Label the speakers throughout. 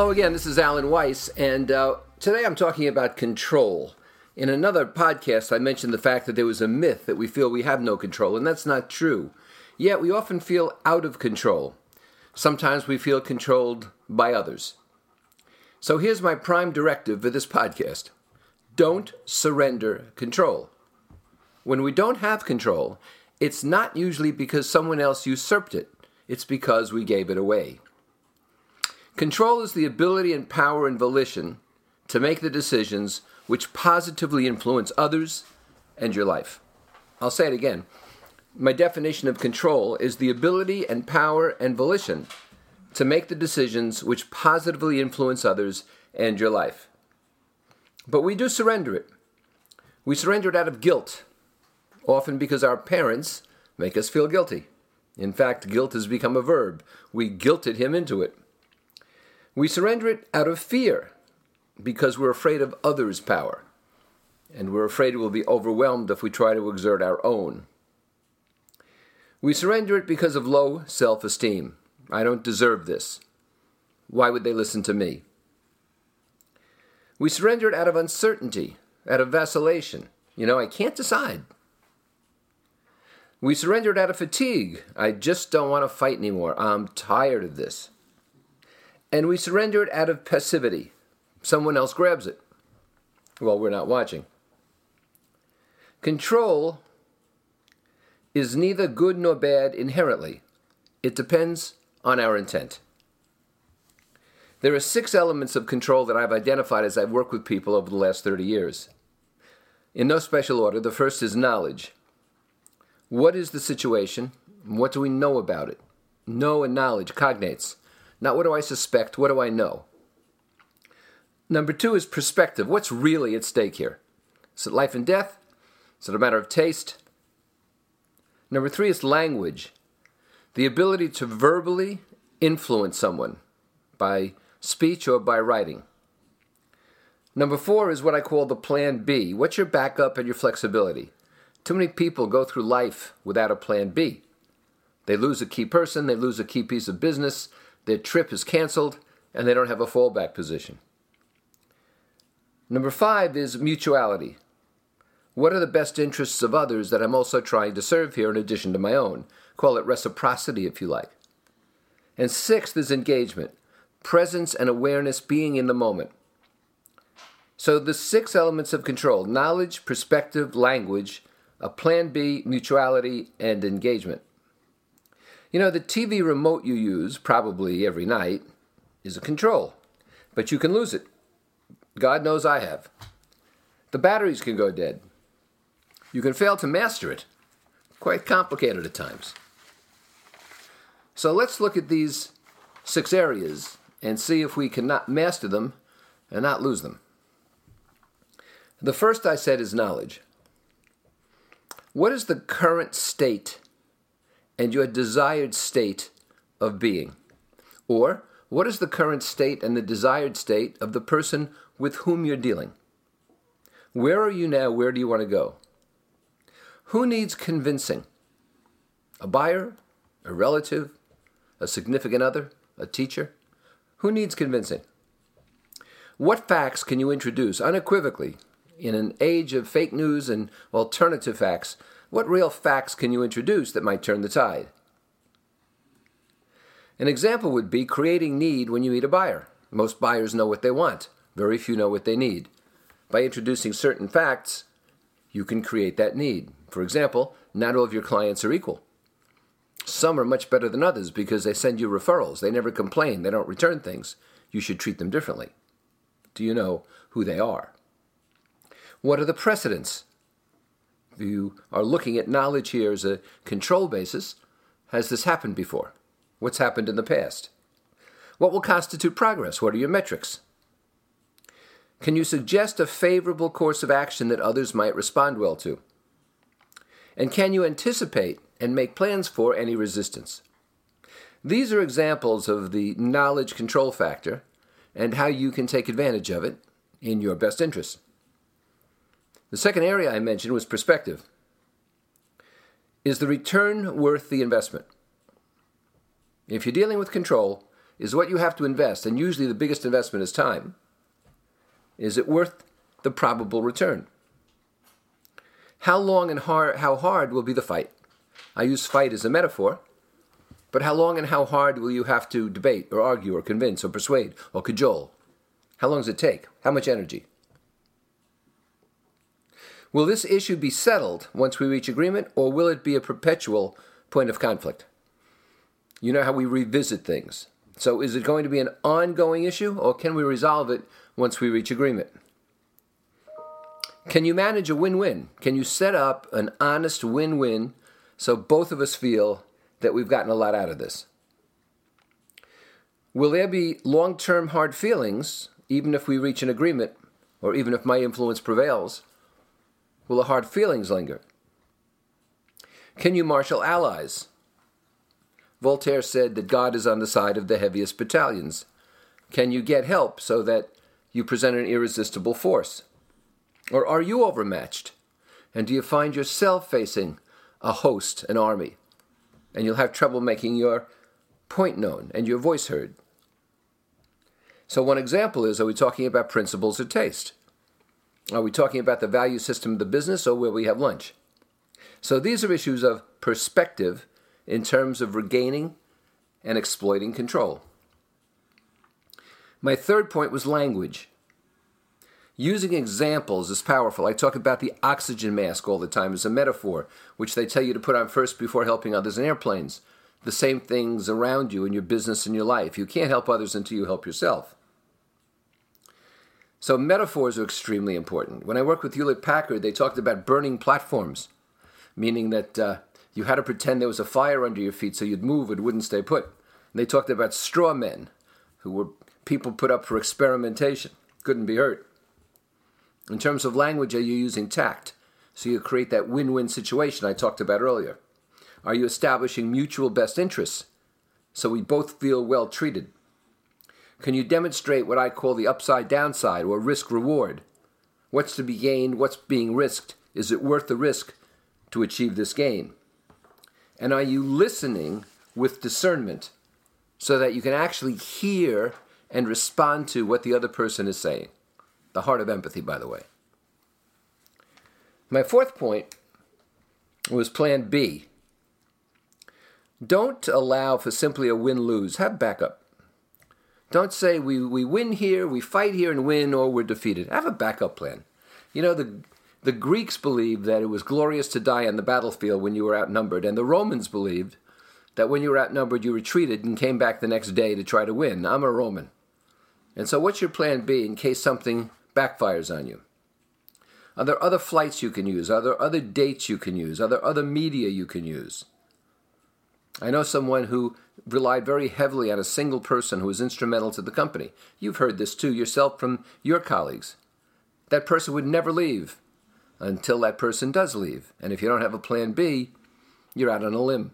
Speaker 1: Hello again, this is Alan Weiss, and uh, today I'm talking about control. In another podcast, I mentioned the fact that there was a myth that we feel we have no control, and that's not true. Yet we often feel out of control. Sometimes we feel controlled by others. So here's my prime directive for this podcast don't surrender control. When we don't have control, it's not usually because someone else usurped it, it's because we gave it away. Control is the ability and power and volition to make the decisions which positively influence others and your life. I'll say it again. My definition of control is the ability and power and volition to make the decisions which positively influence others and your life. But we do surrender it. We surrender it out of guilt, often because our parents make us feel guilty. In fact, guilt has become a verb. We guilted him into it. We surrender it out of fear because we're afraid of others' power, and we're afraid we'll be overwhelmed if we try to exert our own. We surrender it because of low self esteem. I don't deserve this. Why would they listen to me? We surrender it out of uncertainty, out of vacillation. You know, I can't decide. We surrender it out of fatigue. I just don't want to fight anymore. I'm tired of this and we surrender it out of passivity. Someone else grabs it. while we're not watching. Control is neither good nor bad inherently. It depends on our intent. There are six elements of control that I've identified as I've worked with people over the last 30 years. In no special order, the first is knowledge. What is the situation? What do we know about it? Know and knowledge, cognates. Not what do I suspect, what do I know? Number two is perspective. What's really at stake here? Is it life and death? Is it a matter of taste? Number three is language. The ability to verbally influence someone by speech or by writing. Number four is what I call the plan B. What's your backup and your flexibility? Too many people go through life without a plan B. They lose a key person, they lose a key piece of business, their trip is canceled, and they don't have a fallback position. Number five is mutuality. What are the best interests of others that I'm also trying to serve here in addition to my own? Call it reciprocity if you like. And sixth is engagement, presence and awareness, being in the moment. So the six elements of control knowledge, perspective, language, a plan B, mutuality, and engagement. You know, the TV remote you use, probably every night, is a control, but you can lose it. God knows I have. The batteries can go dead. You can fail to master it. Quite complicated at times. So let's look at these six areas and see if we cannot master them and not lose them. The first I said is knowledge. What is the current state and your desired state of being? Or, what is the current state and the desired state of the person with whom you're dealing? Where are you now? Where do you want to go? Who needs convincing? A buyer? A relative? A significant other? A teacher? Who needs convincing? What facts can you introduce unequivocally in an age of fake news and alternative facts what real facts can you introduce that might turn the tide? An example would be creating need when you meet a buyer. Most buyers know what they want, very few know what they need. By introducing certain facts, you can create that need. For example, not all of your clients are equal. Some are much better than others because they send you referrals. They never complain, they don't return things. You should treat them differently. Do you know who they are? What are the precedents? You are looking at knowledge here as a control basis, has this happened before? What's happened in the past? What will constitute progress? What are your metrics? Can you suggest a favorable course of action that others might respond well to? And can you anticipate and make plans for any resistance? These are examples of the knowledge control factor and how you can take advantage of it in your best interest. The second area I mentioned was perspective. Is the return worth the investment? If you're dealing with control, is what you have to invest, and usually the biggest investment is time. Is it worth the probable return? How long and how hard will be the fight? I use fight as a metaphor, but how long and how hard will you have to debate or argue or convince or persuade or cajole? How long does it take? How much energy? Will this issue be settled once we reach agreement, or will it be a perpetual point of conflict? You know how we revisit things. So, is it going to be an ongoing issue, or can we resolve it once we reach agreement? Can you manage a win win? Can you set up an honest win win so both of us feel that we've gotten a lot out of this? Will there be long term hard feelings, even if we reach an agreement, or even if my influence prevails? Will the hard feelings linger? Can you marshal allies? Voltaire said that God is on the side of the heaviest battalions. Can you get help so that you present an irresistible force? Or are you overmatched? And do you find yourself facing a host, an army? And you'll have trouble making your point known and your voice heard. So, one example is are we talking about principles or taste? Are we talking about the value system of the business or where we have lunch? So, these are issues of perspective in terms of regaining and exploiting control. My third point was language. Using examples is powerful. I talk about the oxygen mask all the time as a metaphor, which they tell you to put on first before helping others in airplanes. The same things around you in your business and your life. You can't help others until you help yourself. So, metaphors are extremely important. When I worked with Hewlett Packard, they talked about burning platforms, meaning that uh, you had to pretend there was a fire under your feet so you'd move, it wouldn't stay put. And they talked about straw men, who were people put up for experimentation, couldn't be hurt. In terms of language, are you using tact? So you create that win win situation I talked about earlier. Are you establishing mutual best interests so we both feel well treated? Can you demonstrate what I call the upside downside or risk reward? What's to be gained? What's being risked? Is it worth the risk to achieve this gain? And are you listening with discernment so that you can actually hear and respond to what the other person is saying? The heart of empathy, by the way. My fourth point was plan B. Don't allow for simply a win lose, have backup. Don't say we, we win here, we fight here and win, or we're defeated. Have a backup plan. You know, the, the Greeks believed that it was glorious to die on the battlefield when you were outnumbered, and the Romans believed that when you were outnumbered, you retreated and came back the next day to try to win. I'm a Roman. And so, what's your plan B in case something backfires on you? Are there other flights you can use? Are there other dates you can use? Are there other media you can use? I know someone who relied very heavily on a single person who was instrumental to the company. You've heard this too yourself from your colleagues. That person would never leave until that person does leave. And if you don't have a plan B, you're out on a limb.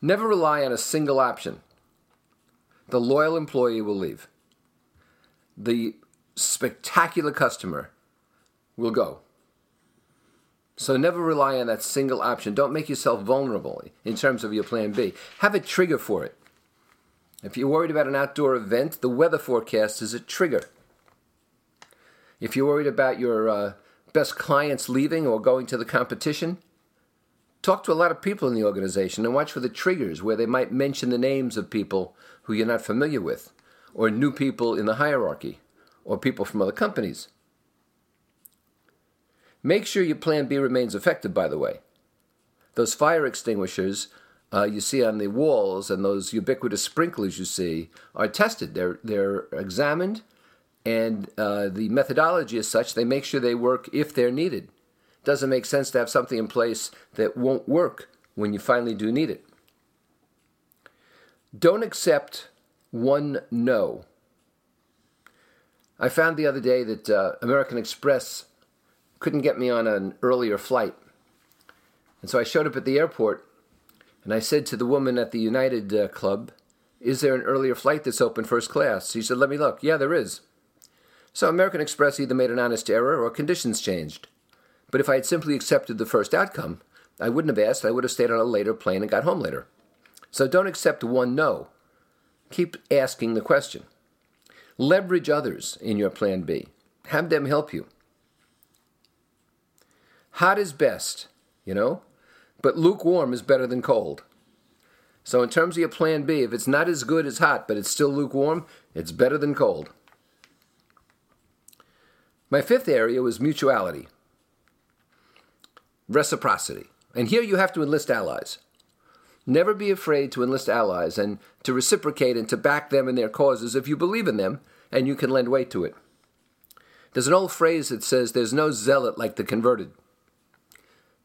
Speaker 1: Never rely on a single option. The loyal employee will leave. The spectacular customer will go. So never rely on that single option. Don't make yourself vulnerable in terms of your plan B. Have a trigger for it. If you're worried about an outdoor event, the weather forecast is a trigger. If you're worried about your uh, best clients leaving or going to the competition, talk to a lot of people in the organization and watch for the triggers where they might mention the names of people who you're not familiar with, or new people in the hierarchy, or people from other companies. Make sure your plan B remains effective, by the way. Those fire extinguishers uh, you see on the walls and those ubiquitous sprinklers you see are tested. They're, they're examined, and uh, the methodology is such they make sure they work if they're needed. Doesn't make sense to have something in place that won't work when you finally do need it. Don't accept one no. I found the other day that uh, American Express couldn't get me on an earlier flight. And so I showed up at the airport and I said to the woman at the United uh, Club, Is there an earlier flight that's open first class? She said, Let me look. Yeah, there is. So American Express either made an honest error or conditions changed. But if I had simply accepted the first outcome, I wouldn't have asked. I would have stayed on a later plane and got home later. So don't accept one no. Keep asking the question. Leverage others in your plan B. Have them help you. Hot is best, you know, but lukewarm is better than cold. So, in terms of your plan B, if it's not as good as hot, but it's still lukewarm, it's better than cold. My fifth area was mutuality, reciprocity. And here you have to enlist allies. Never be afraid to enlist allies and to reciprocate and to back them in their causes if you believe in them and you can lend weight to it. There's an old phrase that says, There's no zealot like the converted.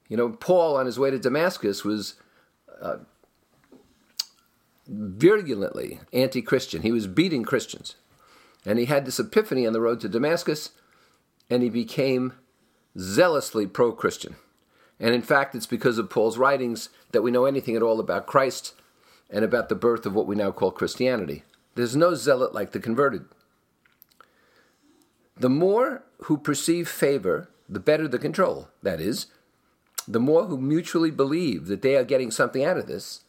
Speaker 1: You know, Paul on his way to Damascus was uh, virulently anti Christian. He was beating Christians. And he had this epiphany on the road to Damascus, and he became zealously pro Christian. And in fact, it's because of Paul's writings that we know anything at all about Christ and about the birth of what we now call Christianity. There's no zealot like the converted. The more who perceive favor, the better the control. That is, the more who mutually believe that they are getting something out of this,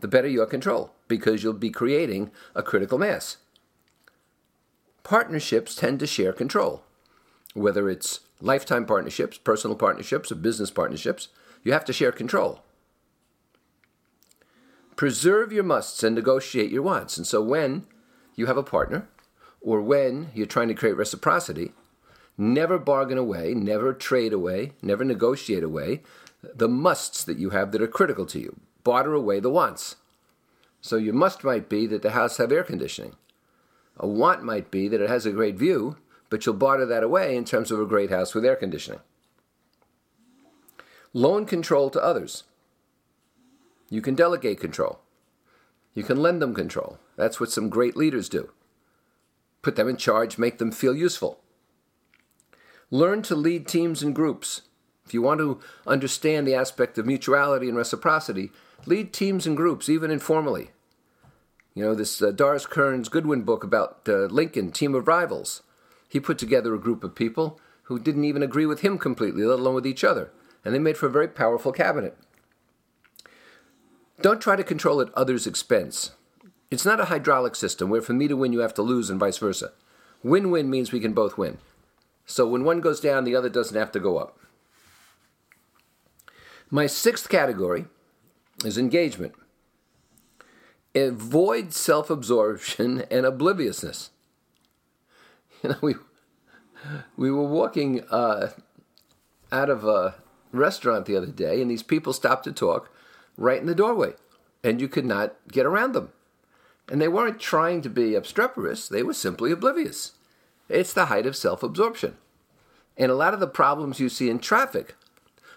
Speaker 1: the better your control, because you'll be creating a critical mass. Partnerships tend to share control, whether it's lifetime partnerships, personal partnerships, or business partnerships, you have to share control. Preserve your musts and negotiate your wants. And so when you have a partner, or when you're trying to create reciprocity, never bargain away, never trade away, never negotiate away the musts that you have that are critical to you. Barter away the wants. So your must might be that the house have air conditioning. A want might be that it has a great view, but you'll barter that away in terms of a great house with air conditioning. Loan control to others. You can delegate control. You can lend them control. That's what some great leaders do. Put them in charge, make them feel useful. Learn to lead teams and groups. If you want to understand the aspect of mutuality and reciprocity, lead teams and groups, even informally. You know, this uh, Doris Kearns Goodwin book about uh, Lincoln, Team of Rivals. He put together a group of people who didn't even agree with him completely, let alone with each other. And they made for a very powerful cabinet. Don't try to control at others' expense. It's not a hydraulic system where for me to win you have to lose and vice versa. Win win means we can both win. So when one goes down, the other doesn't have to go up. My sixth category is engagement. Avoid self absorption and obliviousness. you know, we we were walking uh, out of a restaurant the other day, and these people stopped to talk right in the doorway, and you could not get around them. And they weren't trying to be obstreperous; they were simply oblivious. It's the height of self-absorption, and a lot of the problems you see in traffic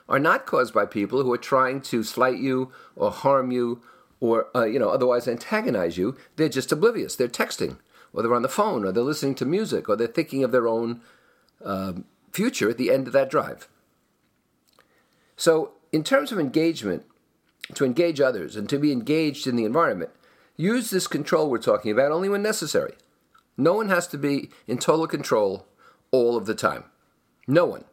Speaker 1: are not caused by people who are trying to slight you or harm you or uh, you know otherwise antagonize you. They're just oblivious. They're texting or they're on the phone, or they're listening to music, or they're thinking of their own uh, future at the end of that drive. So, in terms of engagement, to engage others and to be engaged in the environment, use this control we're talking about only when necessary. No one has to be in total control all of the time. No one.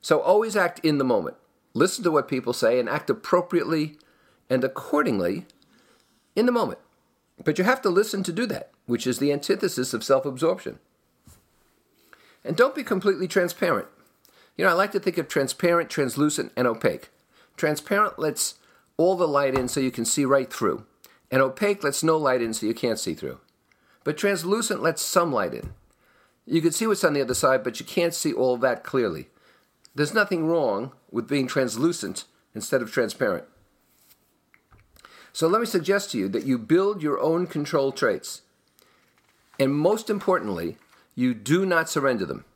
Speaker 1: So always act in the moment. Listen to what people say and act appropriately and accordingly in the moment. But you have to listen to do that, which is the antithesis of self absorption. And don't be completely transparent. You know, I like to think of transparent, translucent, and opaque. Transparent lets all the light in so you can see right through, and opaque lets no light in so you can't see through. But translucent lets some light in. You can see what's on the other side, but you can't see all that clearly. There's nothing wrong with being translucent instead of transparent. So let me suggest to you that you build your own control traits. And most importantly, you do not surrender them.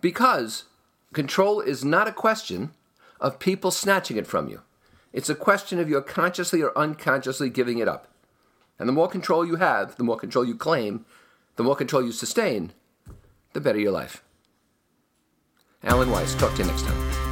Speaker 1: Because control is not a question of people snatching it from you. It's a question of your consciously or unconsciously giving it up. And the more control you have, the more control you claim, the more control you sustain, the better your life. Alan Weiss, talk to you next time.